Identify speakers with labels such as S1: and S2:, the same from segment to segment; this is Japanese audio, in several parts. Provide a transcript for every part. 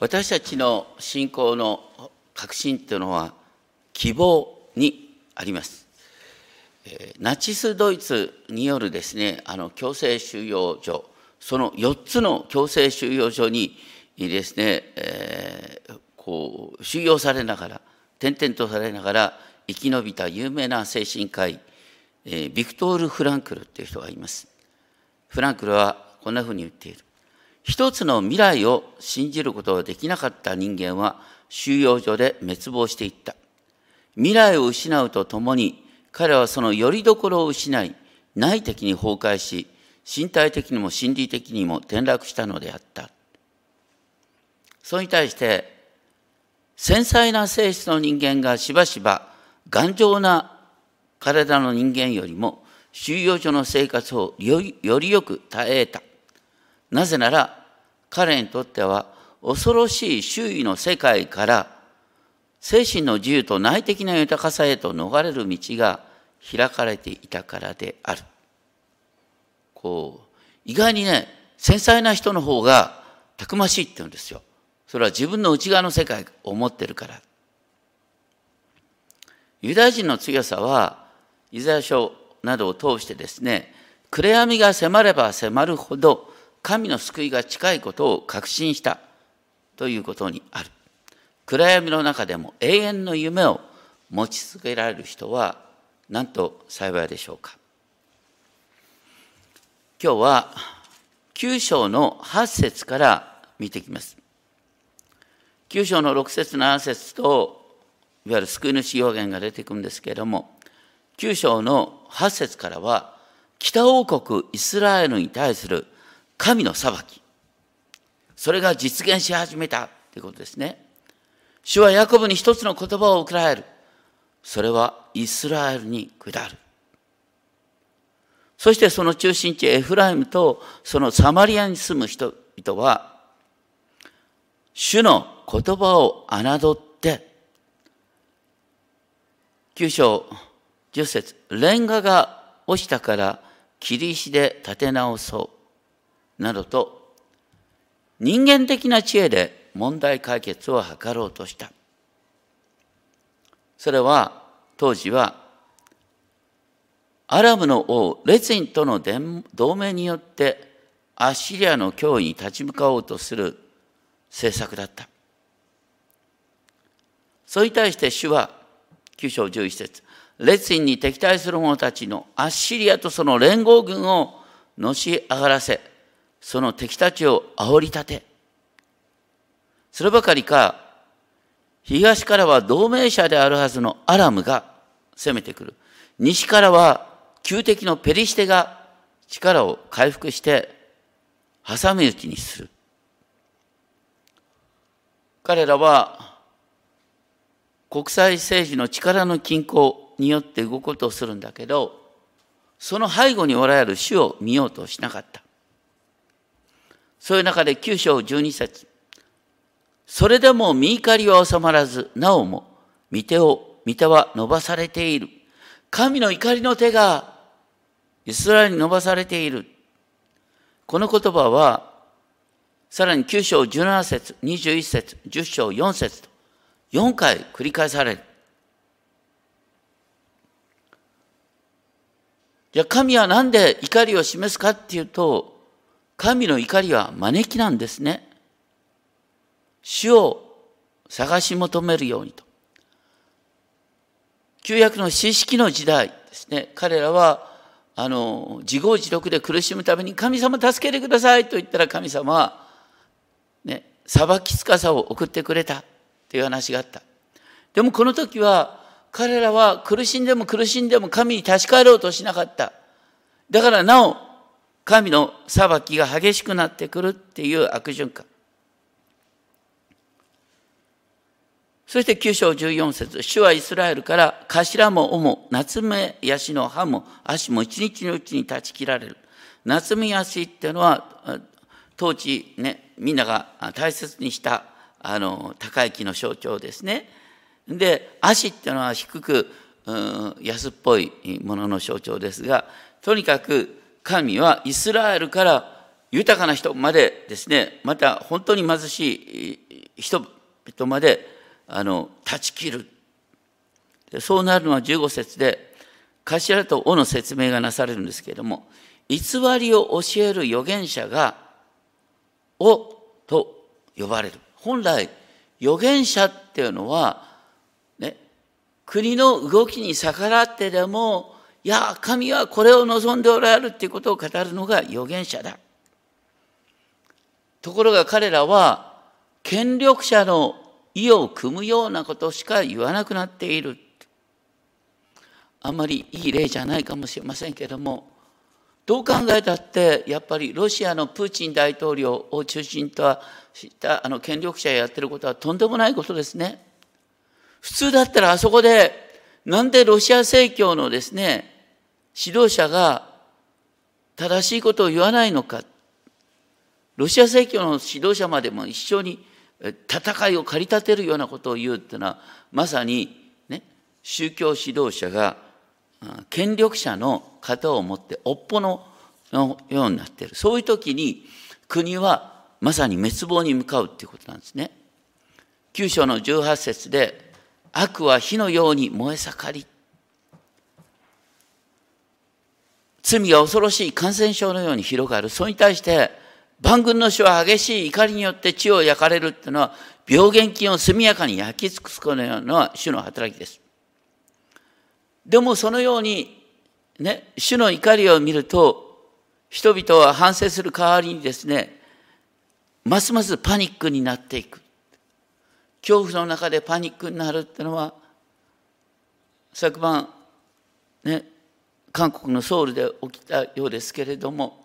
S1: 私たちの信仰の核心というのは希望にあります。ナチス・ドイツによるですねあの強制収容所その4つの強制収容所にですね、えー、こう収容されながら転々とされながら生き延びた有名な精神科医、えー、ビクトール・フランクルっていう人がいます。フランクルはこんなふうに言っている。一つの未来を信じることができなかった人間は収容所で滅亡していった。未来を失うとともに彼はその拠り所を失い内的に崩壊し身体的にも心理的にも転落したのであった。それに対して繊細な性質の人間がしばしば頑丈な体の人間よりも収容所の生活をよりよく耐えた。なぜなら彼にとっては恐ろしい周囲の世界から精神の自由と内的な豊かさへと逃れる道が開かれていたからである。こう意外にね繊細な人の方がたくましいって言うんですよ。それは自分の内側の世界を持ってるから。ユダヤ人の強さはイザヤ書などを通してですね暗闇が迫れば迫るほど神の救いが近いことを確信したということにある。暗闇の中でも永遠の夢を持ち続けられる人はなんと幸いでしょうか。今日は9章の8節から見ていきます。9章の6節7節といわゆる救い主表現が出てくるんですけれども9章の8節からは北王国イスラエルに対する神の裁き。それが実現し始めたということですね。主はヤコブに一つの言葉を送られる。それはイスラエルに下る。そしてその中心地エフライムとそのサマリアに住む人々は、主の言葉を侮って、九章十節レンガが落ちたから切り石で立て直そう。などと人間的な知恵で問題解決を図ろうとした。それは当時はアラブの王レツィンとの同盟によってアッシリアの脅威に立ち向かおうとする政策だった。それに対して主は9章11節レツィンに敵対する者たちのアッシリアとその連合軍をのし上がらせその敵たちを煽り立て、そればかりか、東からは同盟者であるはずのアラムが攻めてくる。西からは旧敵のペリシテが力を回復して挟み撃ちにする。彼らは国際政治の力の均衡によって動くことするんだけど、その背後におられる主を見ようとしなかった。そういう中で9章12節それでも見怒りは収まらず、なおも見手を、見手は伸ばされている。神の怒りの手がイスラエルに伸ばされている。この言葉は、さらに9章17節、21節、10章4節と4回繰り返される。じゃあ神は何で怒りを示すかっていうと、神の怒りは招きなんですね。主を探し求めるようにと。旧約の知識の時代ですね。彼らは、あの、自業自得で苦しむために神様助けてくださいと言ったら神様は、ね、裁きつかさを送ってくれたという話があった。でもこの時は、彼らは苦しんでも苦しんでも神に立ち返ろうとしなかった。だからなお、神の裁きが激しくなってくるっていう悪循環。そして9章14節主はイスラエルから頭も尾も夏目ヤシの葉も足も一日のうちに断ち切られる。夏目ヤシっていうのは当時ね、みんなが大切にしたあの高い木の象徴ですね。で、足っていうのは低く、安っぽいものの象徴ですが、とにかく神はイスラエルから豊かな人までですね、また本当に貧しい人々まであの断ち切る。そうなるのは15節で頭と尾の説明がなされるんですけれども偽りを教える預言者が「尾」と呼ばれる。本来預言者っていうのはね国の動きに逆らってでもいや神はこれを望んでおられるっていうことを語るのが預言者だところが彼らは権力者の意を組むようなことしか言わなくなっている。あんまりいい例じゃないかもしれませんけれども、どう考えたってやっぱりロシアのプーチン大統領を中心としたあの権力者やってることはとんでもないことですね。普通だったらあそこでなんでロシア正教のですね指導者が正しいことを言わないのか。ロシア正教の指導者までも一緒に戦いを駆り立てるようなことを言うっていうのはまさに、ね、宗教指導者が権力者の方を持っておっぽのようになっているそういう時に国はまさに滅亡に向かうっていうことなんですね。9章の18節で悪は火のように燃え盛り罪が恐ろしい感染症のように広がるそれに対して万軍の主は激しい怒りによって血を焼かれるっていうのは病原菌を速やかに焼き尽くすこのような主の働きです。でもそのようにね、主の怒りを見ると人々は反省する代わりにですね、ますますパニックになっていく。恐怖の中でパニックになるっていうのは昨晩ね韓国のソウルで起きたようですけれども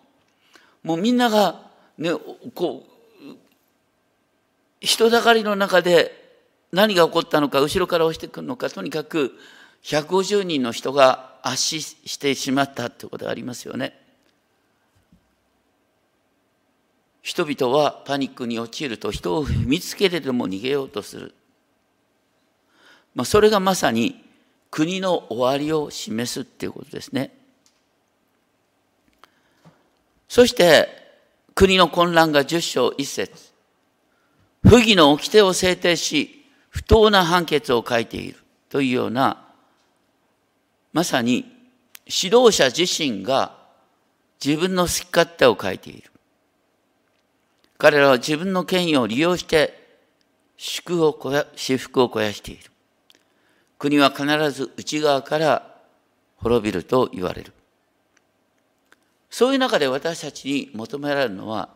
S1: もうみんながね、こう人だかりの中で何が起こったのか後ろから押してくるのかとにかく150人の人が圧死してしまったということがありますよね。人々はパニックに陥ると人を見つけてでも逃げようとする。まあ、それがまさに国の終わりを示すっていうことですね。そして国の混乱が10章1節不義の掟を制定し、不当な判決を書いているというような、まさに指導者自身が自分の好き勝手を書いている。彼らは自分の権威を利用して祝を私服を肥やしている。国は必ず内側から滅びると言われる。そういう中で私たちに求められるのは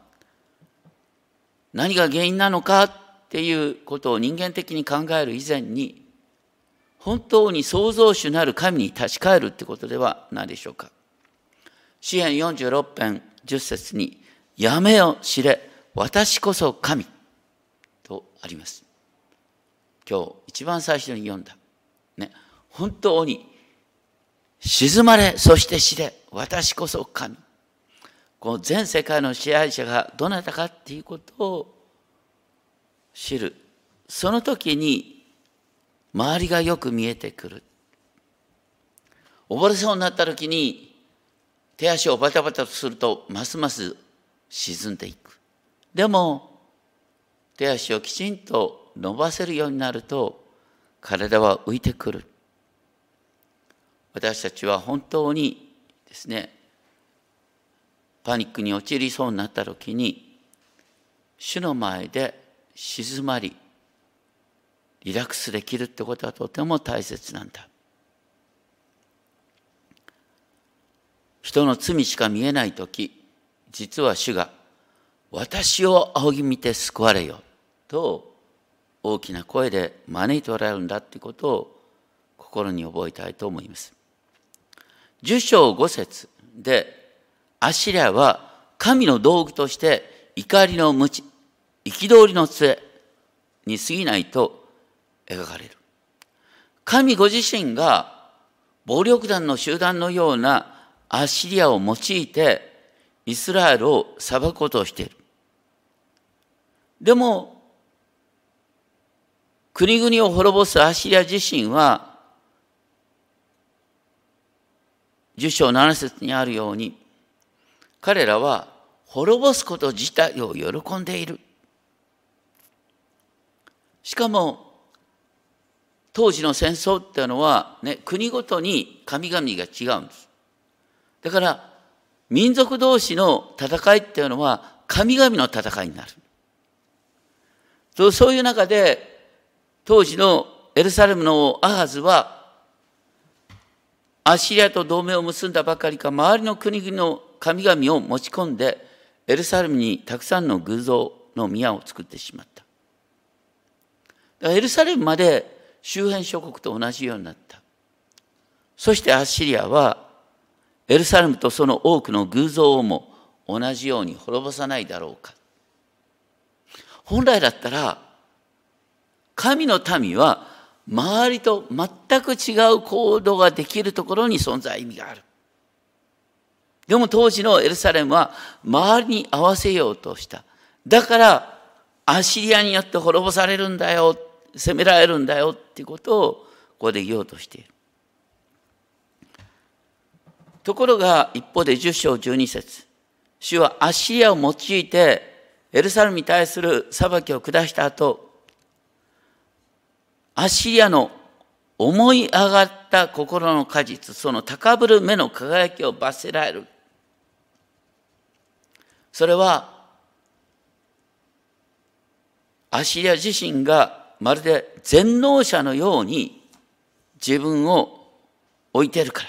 S1: 何が原因なのかっていうことを人間的に考える以前に本当に創造主なる神に立ち返るってことではないでしょうか。詩篇46編10節に「やめよ知れ私こそ神」とあります。今日一番最初に読んだ。本当に静まれそして知れ私こそ神。この全世界の支配者がどなたかっていうことを知る。その時に周りがよく見えてくる。溺れそうになった時に手足をバタバタとするとますます沈んでいく。でも手足をきちんと伸ばせるようになると体は浮いてくる。私たちは本当にですねパニックに陥りそうになった時に主の前で静まりリラックスできるってことはとても大切なんだ人の罪しか見えない時実は主が「私を仰ぎ見て救われよ」と大きな声で招いておられるんだってことを心に覚えたいと思います。10章5節でアシリアは神の道具として怒りの無知、憤りの杖に過ぎないと描かれる。神ご自身が暴力団の集団のようなアッシリアを用いてイスラエルを裁くことをしている。でも、国々を滅ぼすアッシリア自身は、10章7節にあるように、彼らは滅ぼすこと自体を喜んでいる。しかも当時の戦争っていうのは、ね、国ごとに神々が違うんです。だから民族同士の戦いっていうのは神々の戦いになる。そういう中で当時のエルサレムのアハズはアッシリアと同盟を結んだばかりか周りの国々の神々を持ち込んでエルサレムにたくさんの偶像の宮を作ってしまった。エルサレムまで周辺諸国と同じようになった。そしてアッシリアはエルサレムとその多くの偶像をも同じように滅ぼさないだろうか。本来だったら神の民は周りと全く違う行動ができるところに存在意味がある。でも当時のエルサレムは周りに合わせようとした。だからアッシリアによって滅ぼされるんだよ、責められるんだよっていうことをここで言おうとしている。ところが一方で10章12節主はアッシリアを用いてエルサレムに対する裁きを下した後、アッシリアの思い上がった心の果実、その高ぶる目の輝きを罰せられる。それは、アッシリア自身がまるで全能者のように自分を置いてるから。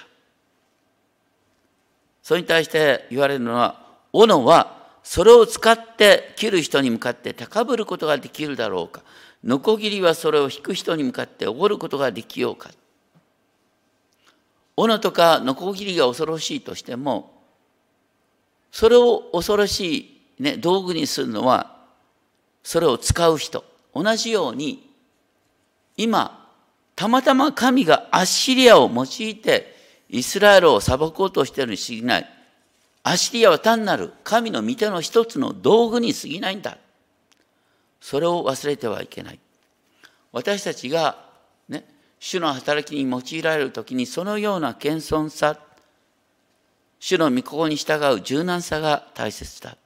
S1: それに対して言われるのは、斧はそれを使って切る人に向かって高ぶることができるだろうか。ノコギリはそれを引く人に向かっておごることができようか。斧とかノコギリが恐ろしいとしても、それを恐ろしい、ね、道具にするのは、それを使う人。同じように、今、たまたま神がアッシリアを用いて、イスラエルを裁こうとしているに過ぎない。アッシリアは単なる神の御手の一つの道具に過ぎないんだ。それを忘れてはいけない。私たちが、ね、主の働きに用いられる時にそのような謙遜さ、主の御心に従う柔軟さが大切だ。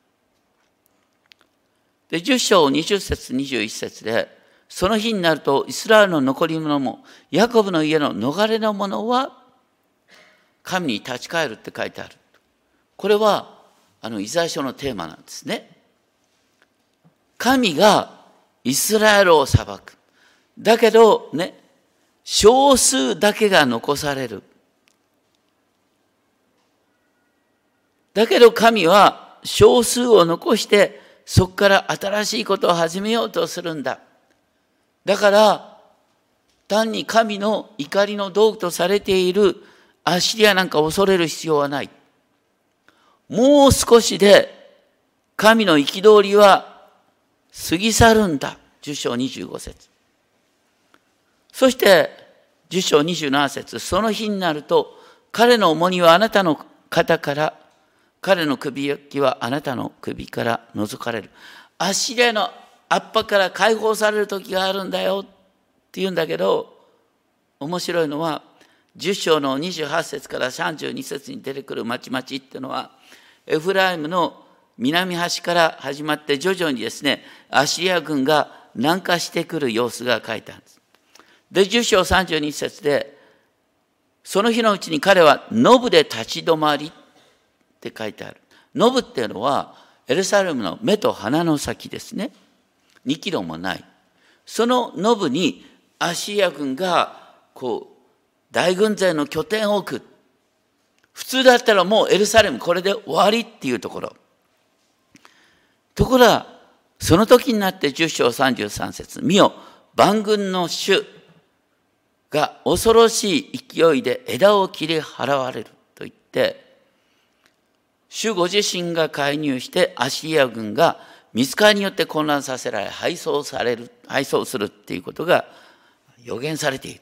S1: で、10章20節21節で、その日になるとイスラエルの残り物も、ヤコブの家の逃れの者は、神に立ち返るって書いてある。これは、あの、イザヤ書のテーマなんですね。神がイスラエルを裁く。だけど、ね、少数だけが残される。だけど神は少数を残してそこから新しいことを始めようとするんだ。だから単に神の怒りの道具とされているアッシリアなんか恐れる必要はない。もう少しで神の憤りは過ぎ去るんだ。10章25節そして10章27節その日になると彼の重荷はあなたの肩から彼の首焼きはあなたの首から覗かれる。アッシリアの圧迫から解放される時があるんだよって言うんだけど面白いのは10章の28節から32節に出てくる町々ってのはエフライムの南端から始まって徐々にですねアシリア軍が南下してくる様子が書いてあるんです。で10章32節でその日のうちに彼はノブで立ち止まりって書いてある。ノブっていうのはエルサレムの目と鼻の先ですね。2キロもない。そのノブにアシリア軍がこう大軍勢の拠点を置く。普通だったらもうエルサレムこれで終わりっていうところ。ところが、その時になって10章33節見よ、万軍の主が恐ろしい勢いで枝を切り払われると言って、主ご自身が介入してアシリア軍が見つかりによって混乱させられ、配送される、配送するっていうことが予言されている。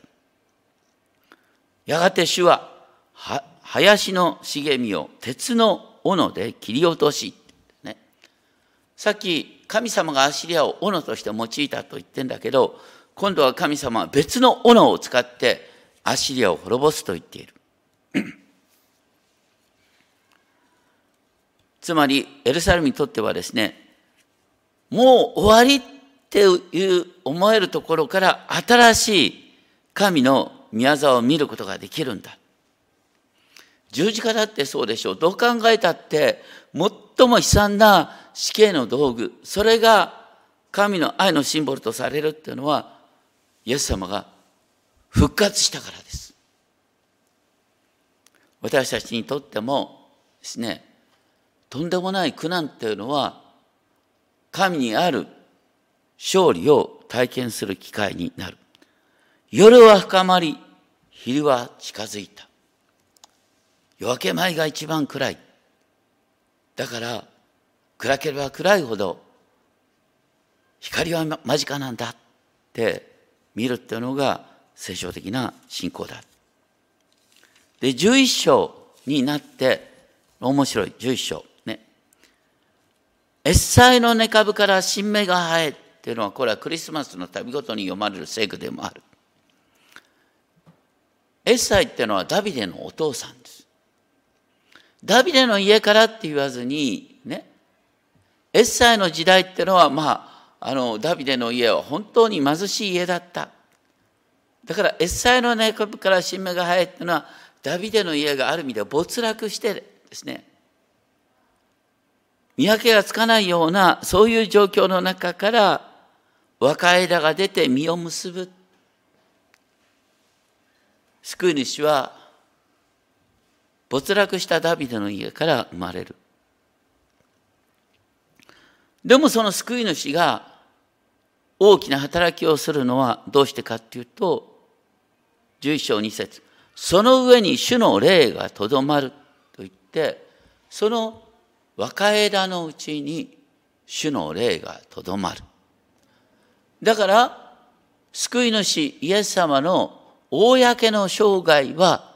S1: やがて主は、は林の茂みを鉄の斧で切り落とし、さっき神様がアシリアを斧として用いたと言ってんだけど、今度は神様は別の斧を使ってアシリアを滅ぼすと言っている。つまりエルサレムにとってはですねもう終わりっっていう思えるところから新しい神の宮沢を見ることができるんだ。十字架だってそうでしょう。どう考えたって最も悲惨な死刑の道具、それが神の愛のシンボルとされるっていうのは、イエス様が復活したからです。私たちにとってもですね、とんでもない苦難っていうのは、神にある勝利を体験する機会になる。夜は深まり、昼は近づいた。夜明け前が一番暗い。だから、暗ければ暗いほど、光は間近なんだって見るっていうのが聖書的な信仰だ。で、11章になって、面白い、11章。ね。エッサイの根株から新芽が生えっていうのは、これはクリスマスの旅ごとに読まれる聖句でもある。エッサイっていうのはダビデのお父さんです。ダビデの家からって言わずに、エッサイの時代っていうのは、まあ、あの、ダビデの家は本当に貧しい家だった。だから、エッサイの根株から新芽が生えっていうのは、ダビデの家がある意味では没落してですね、見分けがつかないような、そういう状況の中から、若枝が出て実を結ぶ。救い主は、没落したダビデの家から生まれる。でもその救い主が大きな働きをするのはどうしてかっていうと、11章2節その上に主の霊がとどまると言って、その若枝のうちに主の霊がとどまる。だから、救い主イエス様の公の生涯は、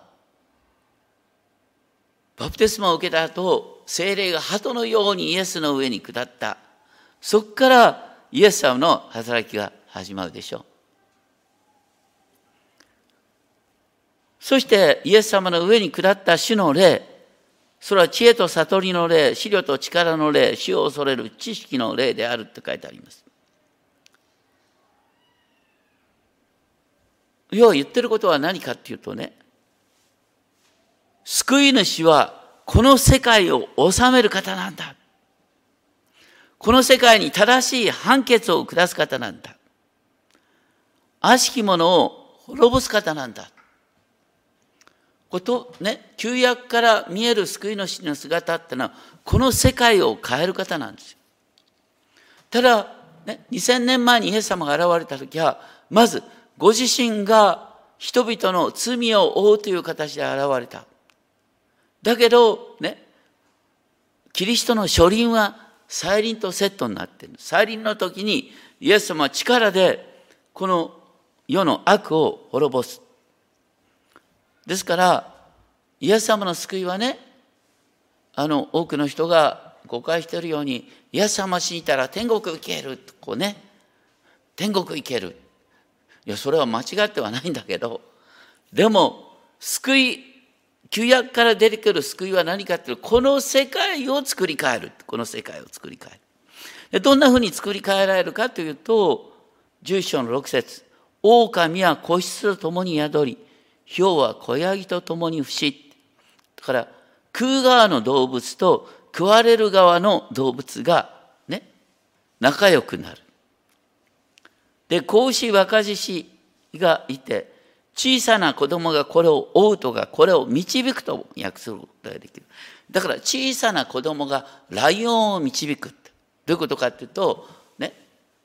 S1: バプテスマを受けた後、精霊が鳩のようにイエスの上に下った。そこからイエス様の働きが始まるでしょう。そしてイエス様の上に下った主の霊、それは知恵と悟りの霊、資料と力の霊、死を恐れる知識の霊であるって書いてあります。要は言ってることは何かっていうとね、救い主はこの世界を治める方なんだ。この世界に正しい判決を下す方なんだ。悪しき者を滅ぼす方なんだ。ことね、旧約から見える救い主の姿ってのは、この世界を変える方なんですよ。ただ、ね、2000年前にイエス様が現れた時は、まず、ご自身が人々の罪を負うという形で現れた。だけど、ね、キリストの書輪は再臨とセットになっている。再臨の時にイエス様は力でこの世の悪を滅ぼす。ですから、イエス様の救いはね、あの、多くの人が誤解しているように、イエス様死にたら天国行けると。こうね、天国行ける。いや、それは間違ってはないんだけど、でも、救い、旧約から出てくる救いは何かっていうと、この世界を作り変える。この世界を作り変える。どんなふうに作り変えられるかというと、11章の6節狼は子質と共に宿り、豹は小ヤギと共に伏し。だから、食う側の動物と食われる側の動物がね、仲良くなる。で、子牛若獅子がいて、小さな子供がこれを追うとか、これを導くと訳することができる。だから小さな子供がライオンを導くって。どういうことかっていうと、ね、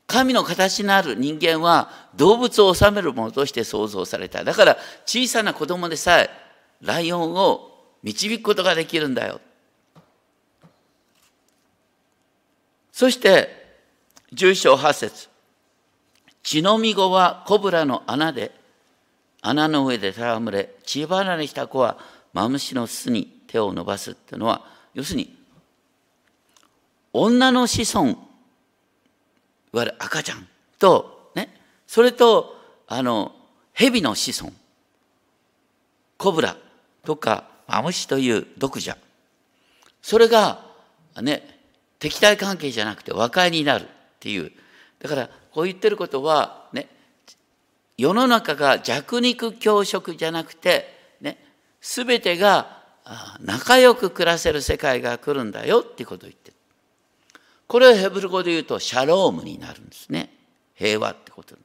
S1: 神の形のある人間は動物を治めるものとして創造された。だから小さな子供でさえライオンを導くことができるんだよ。そして、十章八節血のみ子はコブラの穴で、穴の上で戯れ、血離れした子はマムシの巣に手を伸ばすっていうのは、要するに、女の子孫、いわゆる赤ちゃんと、ね、それと、あの、蛇の子孫、コブラとかマムシという毒蛇、それが、ね、敵対関係じゃなくて和解になるっていう、だからこう言ってることは世の中が弱肉強食じゃなくてね全てが仲良く暮らせる世界が来るんだよっていうことを言ってる。これをヘブル語で言うとシャロームになるんですね。平和ってこと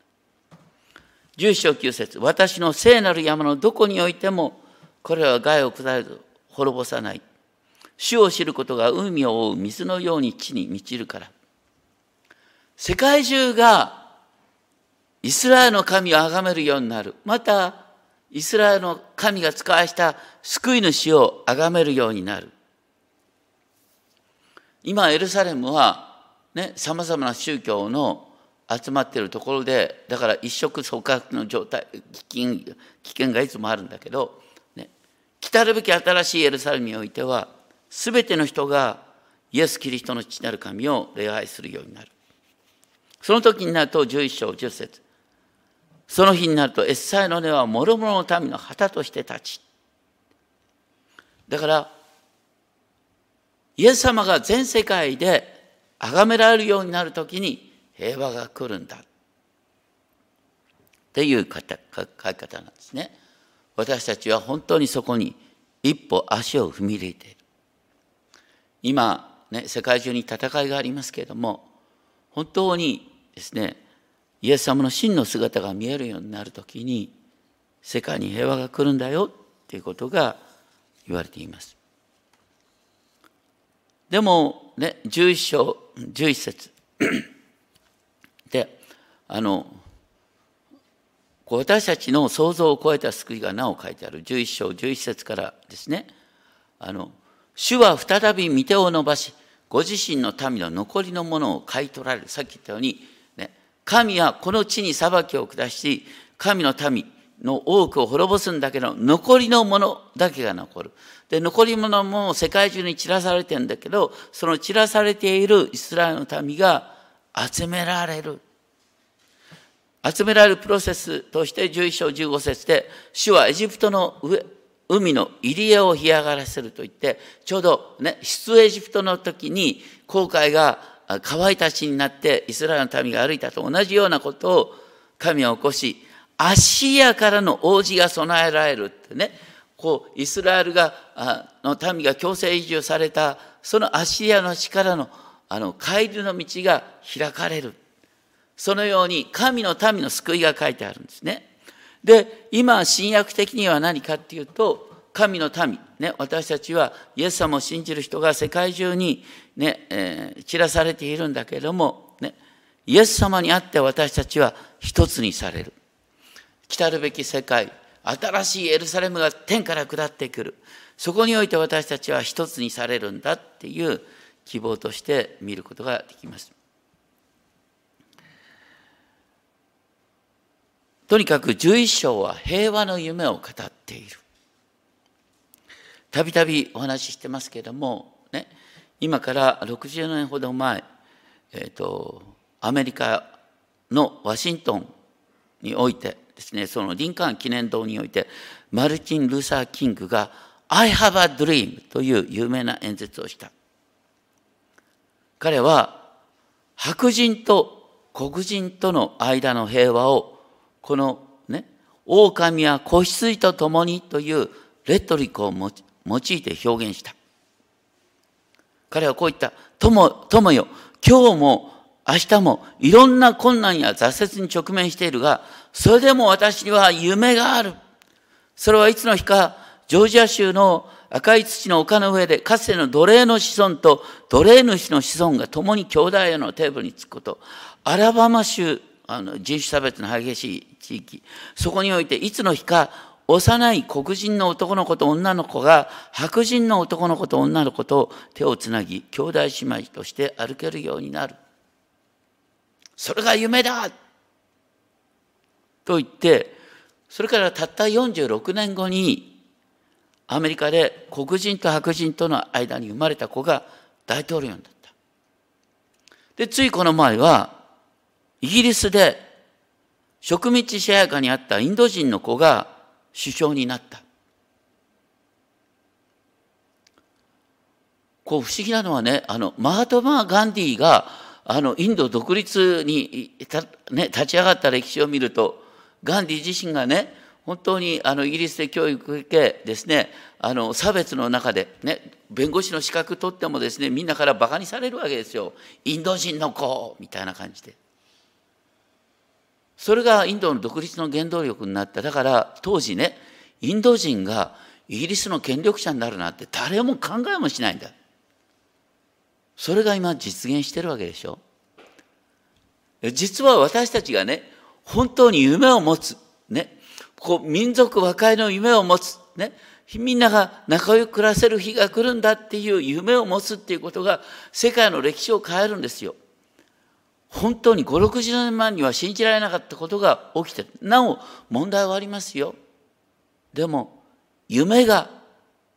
S1: 十章九節私の聖なる山のどこにおいてもこれは害を下る滅ぼさない。主を知ることが海を覆う水のように地に満ちるから。世界中がイスラエルの神を崇めるようになる。またイスラエルの神が使わした救い主を崇めるようになる。今エルサレムはねさまざまな宗教の集まっているところでだから一触即発の状態危険危険がいつもあるんだけど、ね、来たるべき新しいエルサレムにおいては全ての人がイエス・キリストの父なる神を礼拝するようになる。その時になると11章10節。その日になるとエッサイの根は諸々の民の旗として立ちだからイエス様が全世界で崇められるようになる時に平和が来るんだっていう書き方なんですね。私たちは本当にそこに一歩足を踏み入れている。今、ね、世界中に戦いがありますけれども本当にですねイエス様の真の姿が見えるようになる時に世界に平和が来るんだよっていうことが言われています。でもね11章11節。であの私たちの想像を超えた救いがなお書いてある。11章11節からですね。あの主は再び御手を伸ばしご自身の民の残りのものを買い取られる。さっき言ったように、神はこの地に裁きを下し神の民の多くを滅ぼすんだけど残りのものだけが残るで残り物も世界中に散らされてるんだけどその散らされているイスラエルの民が集められる。集められるプロセスとして11章15節で主はエジプトの上海の入り江を干上がらせると言ってちょうどね出エジプトの時に航海が乾いた地になってイスラエルの民が歩いたと同じようなことを神は起こしアシアからの王子が備えられるってね。こうイスラエルがの民が強制移住されたそのアシアの力のあの帰りの道が開かれる。そのように神の民の救いが書いてあるんですね。で今新約的には何かっていうと神の民、ね、私たちはイエス様を信じる人が世界中にね、えー、散らされているんだけれども、ね、イエス様にあって私たちは一つにされる来るべき世界新しいエルサレムが天から下ってくるそこにおいて私たちは一つにされるんだっていう希望として見ることができます。とにかく11章は平和の夢を語っている。たびたびお話ししてますけれども、ね、今から60年ほど前、えーと、アメリカのワシントンにおいてですね、そのリンカーン記念堂において、マルチン・ルーサー・キングが I have a dream という有名な演説をした。彼は白人と黒人との間の平和をこのね狼は子羊と共にというレトリックを持ち用いて表現した彼はこう言った友友よ今日も明日もいろんな困難や挫折に直面しているがそれでも私には夢があるそれはいつの日かジョージア州の赤い土の丘の上で、かつての奴隷の子孫と奴隷主の子孫が共に兄弟へのテーブルにつくこと。アラバマ州、あの人種差別の激しい地域。そこにおいて、いつの日か、幼い黒人の男の子と女の子が白人の男の子と女の子と手をつなぎ兄弟姉妹として歩けるようになるそれが夢だと言ってそれからたった46年後にアメリカで黒人と白人との間に生まれた子が大統領になった。で、ついこの前は、イギリスで植民地支配下にあったインド人の子が首相になった。こう不思議なのはね、あの、マートマー・ガンディがあのインド独立に、ね、立ち上がった歴史を見るとガンディ自身がね本当にあのイギリスで教育を受けですねあの差別の中でね弁護士の資格取ってもですねみんなからバカにされるわけですよインド人の子みたいな感じでそれがインドの独立の原動力になった。だから当時ねインド人がイギリスの権力者になるなんて誰も考えもしないんだ。それが今実現してるわけでしょ。実は私たちがね本当に夢を持つ。ね。こう民族和解の夢を持つ、ね、みんなが仲良く暮らせる日が来るんだっていう夢を持つっていうことが世界の歴史を変えるんですよ。本当に5、60年前には信じられなかったことが起きてなお問題はありますよ。でも夢が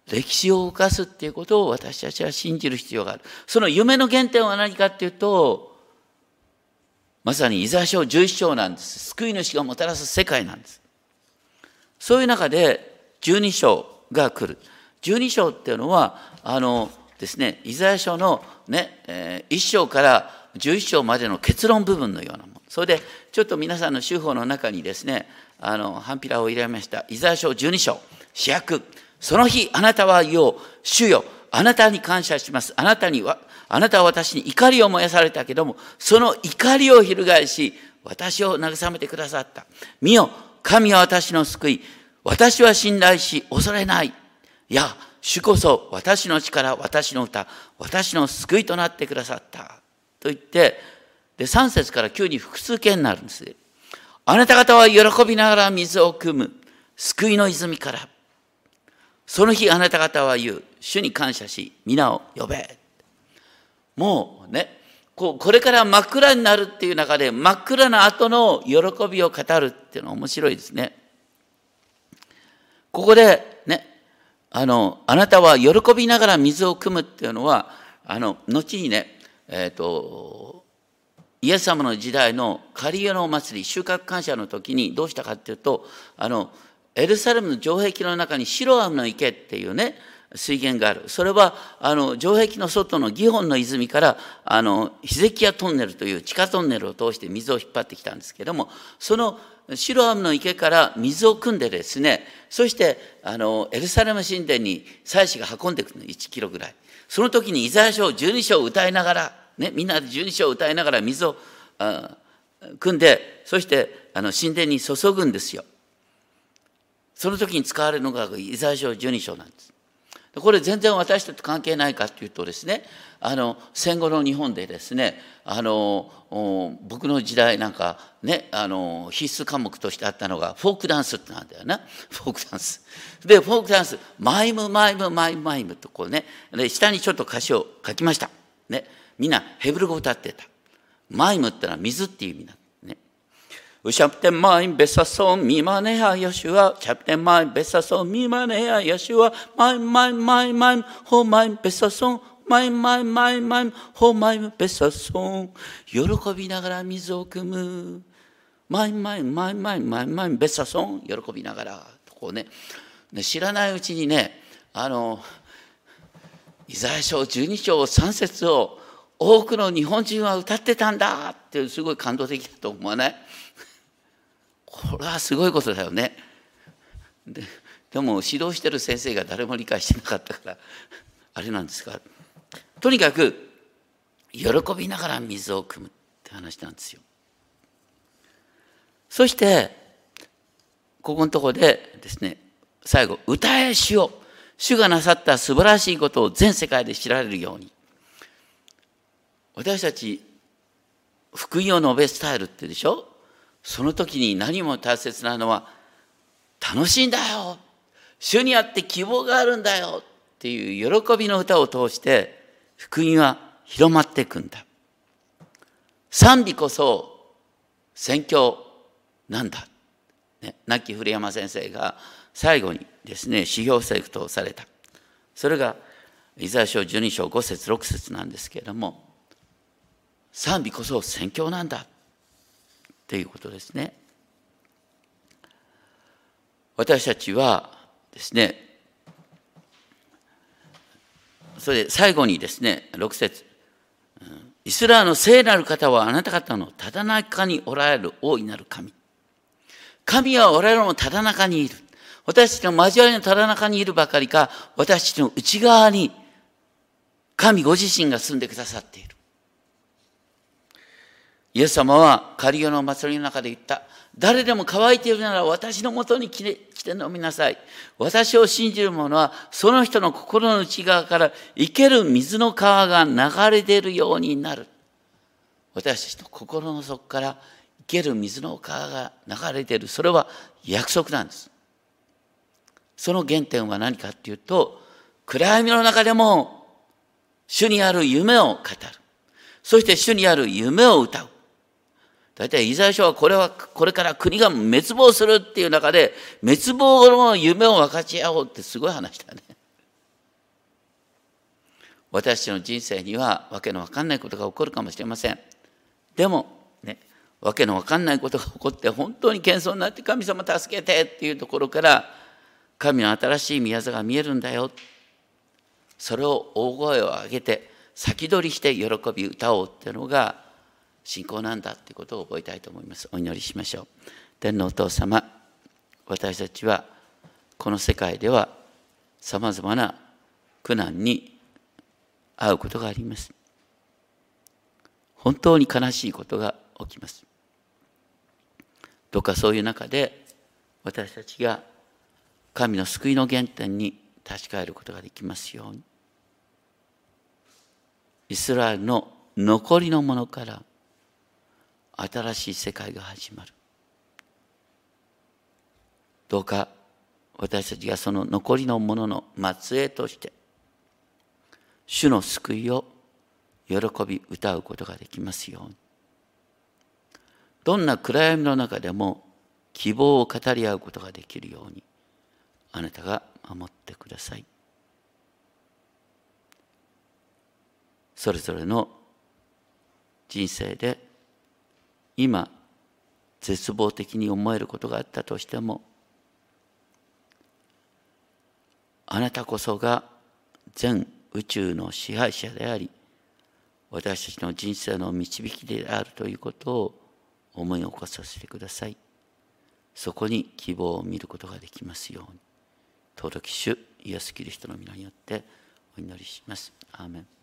S1: 歴史を動かすっていうことを私たちは信じる必要がある。その夢の原点は何かっていうとまさにイザヤ書11章なんです。救い主がもたらす世界なんです。そういう中で12章が来る。12章っていうのは、あのですね、イザヤ書のね、えー、1章から11章までの結論部分のようなもの。それで、ちょっと皆さんの手法の中にですね、あの、ハンピラを入れました。イザヤ書12章、主役。その日、あなたは言おう、主よ、あなたに感謝します。あなたには、あなたは私に怒りを燃やされたけども、その怒りを翻し、私を慰めてくださった。見よ、神は私の救い。私は信頼し恐れない。いや、主こそ私の力、私の歌、私の救いとなってくださった。と言って、で、3節から9に複数形になるんです。あなた方は喜びながら水を汲む。救いの泉から。その日あなた方は言う。主に感謝し、皆を呼べ。もうね、ここれから真っ暗になるっていう中で真っ暗な後の喜びを語るっていうのは面白いですね。ここでね、あの、あなたは喜びながら水を汲むっていうのは、あの、後にね、え、ー、と、イエス様の時代のカリオのお祭り、収穫感謝の時にどうしたかっていうと、あの、エルサレムの城壁の中にシロアムの池っていうね、水源がある。それは、あの、城壁の外のギホンの泉から、あの、ヒゼキヤトンネルという地下トンネルを通して水を引っ張ってきたんですけども、そのシロアムの池から水を汲んでですね、そしてあのエルサレム神殿に祭司が運んでくるの、1キロぐらい。その時にイザヤ書12章を歌いながら、ね、みんなで12章を歌いながら水を汲んで、そしてあの神殿に注ぐんですよ。その時に使われるのがイザヤ書12章なんです。これ全然私たちと関係ないかというとですねあの戦後の日本でですねあの僕の時代なんかねあの必須科目としてあったのがフォークダンスってなんだよな フォークダンス。でフォークダンスマイムマイムマイムマイムとこうねで下にちょっと歌詞を書きました。ね、みんなヘブル語歌ってた。מים ってのは水っていう意味なんだ。ושאבתם מים בששון ממעייני הישועה、ושאבתם מים בששון ממעייני הישועה、מים מים מים מים、הו מים בששון、מים מים מים מים、הו מים בששון、喜びながら水を汲む。מים מים מים מים מים מים מים בששון、喜びながら。こうね、知らないうちにね、あの、イザヤ書十二章三節を、多くの日本人は歌ってたんだってすごい感動的だと思わない？これはすごいことだよね。ででも指導してる先生が誰も理解してなかったからあれなんですか？とにかく喜びながら水を汲むって話なんですよ。そしてここのとこでですね最後「歌え主を主がなさった素晴らしいことを全世界で知られるように」私たち福音を述べ伝えるってでしょ？その時に何も大切なのは楽しいんだよ。主にあって希望があるんだよ。っていう喜びの歌を通して福音は広まっていくんだ。賛美こそ宣教なんだ、ね、亡き古山先生が最後にですね修行セクトをされた。それがイザヤ書12章5節6節なんですけれども賛美こそ宣教なんだということですね。私たちはですね、それで最後にですね、6節イスラエルの聖なる方はあなた方のただ中におられる大いなる神。神は我々もただ中にいる。私たちの交わりのただ中にいるばかりか、私たちの内側に神ご自身が住んでくださっている。イエス様はカリオの祭りの中で言った。誰でも乾いているなら私のもとに来て来て飲みなさい。私を信じる者はその人の心の内側から生ける水の川が流れ出るようになる。私たちの心の底から生ける水の川が流れ出る。それは約束なんです。その原点は何かっていうと、暗闇の中でも主にある夢を語る。そして主にある夢を歌う。大体イザヤ書はこれはこれから国が滅亡するっていう中で滅亡の夢を分かち合おうってすごい話だね。私の人生にはわけのわかんないことが起こるかもしれません。でもね、わけのわかんないことが起こって本当に謙遜になって神様助けてっていうところから神の新しい宮座が見えるんだよ。それを大声を上げて先取りして喜び歌おうっていうのが信仰なんだということを覚えたいと思います。お祈りしましょう。天皇お父様、私たちはこの世界ではさまざまな苦難に遭うことがあります。本当に悲しいことが起きます。どうかそういう中で私たちが神の救いの原点に立ち返ることができますように。イスラエルの残りのものから新しい世界が始まる。どうか私たちがその残りのものの末裔として主の救いを喜び歌うことができますように。どんな暗闇の中でも希望を語り合うことができるようにあなたが守ってください。それぞれの人生で今絶望的に思えることがあったとしてもあなたこそが全宇宙の支配者であり私たちの人生の導きであるということを思い起こさせてください。そこに希望を見ることができますように。尊き主イエス・キリストの皆によってお祈りします。アーメン。